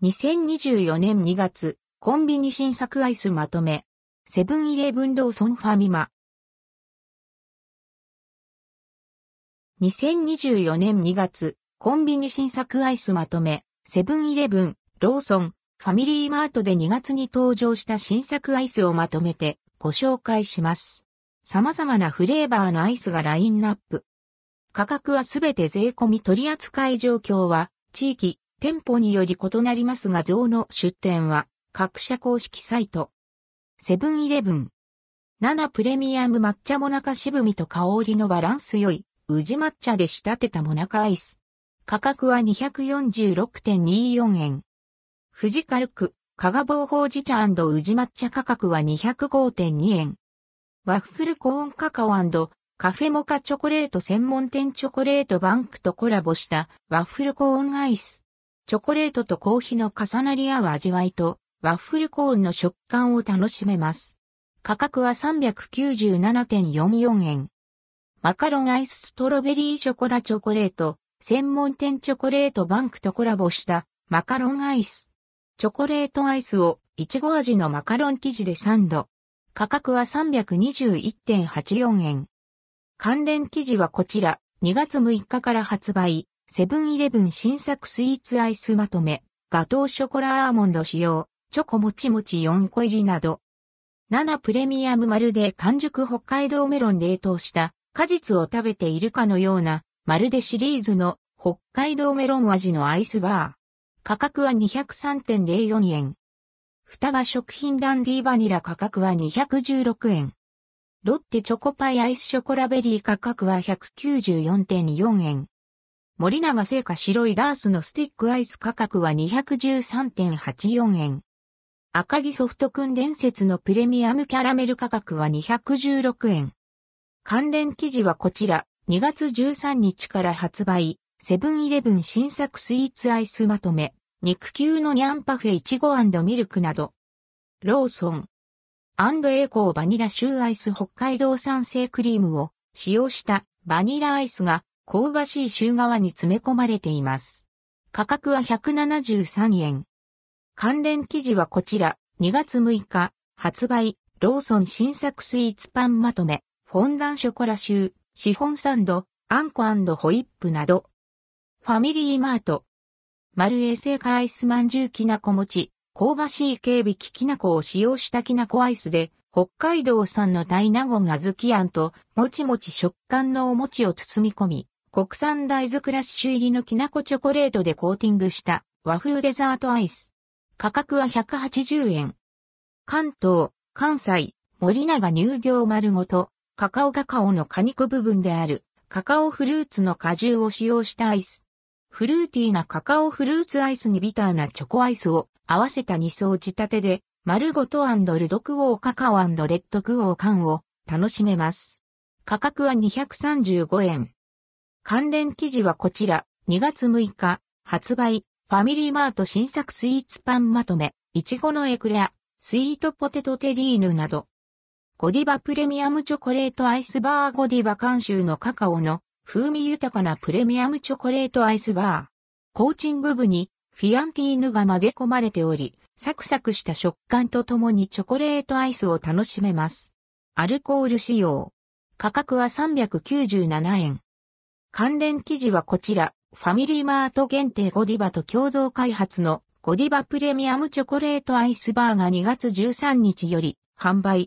2024年2月、コンビニ新作アイスまとめ。セブンイレブンローソンファミマ。2024年2月、コンビニ新作アイスまとめ。セブンイレブン、ローソン、ファミリーマートで2月に登場した新作アイスをまとめてご紹介します。様々なフレーバーのアイスがラインナップ。価格はすべて税込み取扱い状況は地域、店舗により異なりますが像の出店は各社公式サイト。セブンイレブン。7プレミアム抹茶モナカ渋みと香りのバランス良い宇治抹茶で仕立てたモナカアイス。価格は246.24円。富士カルク、加賀棒ほうじ茶宇治抹茶価格は205.2円。ワッフルコーンカカオカフェモカチョコレート専門店チョコレートバンクとコラボしたワッフルコーンアイス。チョコレートとコーヒーの重なり合う味わいと、ワッフルコーンの食感を楽しめます。価格は397.44円。マカロンアイスストロベリーショコラチョコレート、専門店チョコレートバンクとコラボしたマカロンアイス。チョコレートアイスをいちご味のマカロン生地でサンド。価格は321.84円。関連記事はこちら、2月6日から発売。セブンイレブン新作スイーツアイスまとめ、ガトーショコラアーモンド使用、チョコもちもち4個入りなど。7プレミアムまるで完熟北海道メロン冷凍した果実を食べているかのようなまるでシリーズの北海道メロン味のアイスバー。価格は203.04円。双葉食品ダンディーバニラ価格は216円。ロッテチョコパイアイスショコラベリー価格は194.4円。森永製菓白いダースのスティックアイス価格は213.84円。赤城ソフト君伝説のプレミアムキャラメル価格は216円。関連記事はこちら、2月13日から発売、セブンイレブン新作スイーツアイスまとめ、肉球のニャンパフェイチゴミルクなど、ローソン、アンドエーコーバニラシューアイス北海道産生クリームを使用したバニラアイスが香ばしい週側に詰め込まれています。価格は173円。関連記事はこちら、2月6日、発売、ローソン新作スイーツパンまとめ、フォンダンショコラシュー、シフォンサンド、あんこホイップなど。ファミリーマート。丸衛製菓アイスまんじゅうきなこ餅、香ばしい警備ききなこを使用したきなこアイスで、北海道産の大納言あずきあんと、もちもち食感のお餅を包み込み、国産大豆クラッシュ入りのきなこチョコレートでコーティングした和風デザートアイス。価格は180円。関東、関西、森永乳業丸ごと、カカオカカオの果肉部分である、カカオフルーツの果汁を使用したアイス。フルーティーなカカオフルーツアイスにビターなチョコアイスを合わせた2層仕立てで、丸ごとルドクオーカカオレッドクオー缶を楽しめます。価格は235円。関連記事はこちら、2月6日、発売、ファミリーマート新作スイーツパンまとめ、いちごのエクレア、スイートポテトテリーヌなど。ゴディバプレミアムチョコレートアイスバーゴディバ監修のカカオの風味豊かなプレミアムチョコレートアイスバー。コーチング部にフィアンティーヌが混ぜ込まれており、サクサクした食感とともにチョコレートアイスを楽しめます。アルコール使用。価格は397円。関連記事はこちら、ファミリーマート限定ゴディバと共同開発のゴディバプレミアムチョコレートアイスバーが2月13日より販売、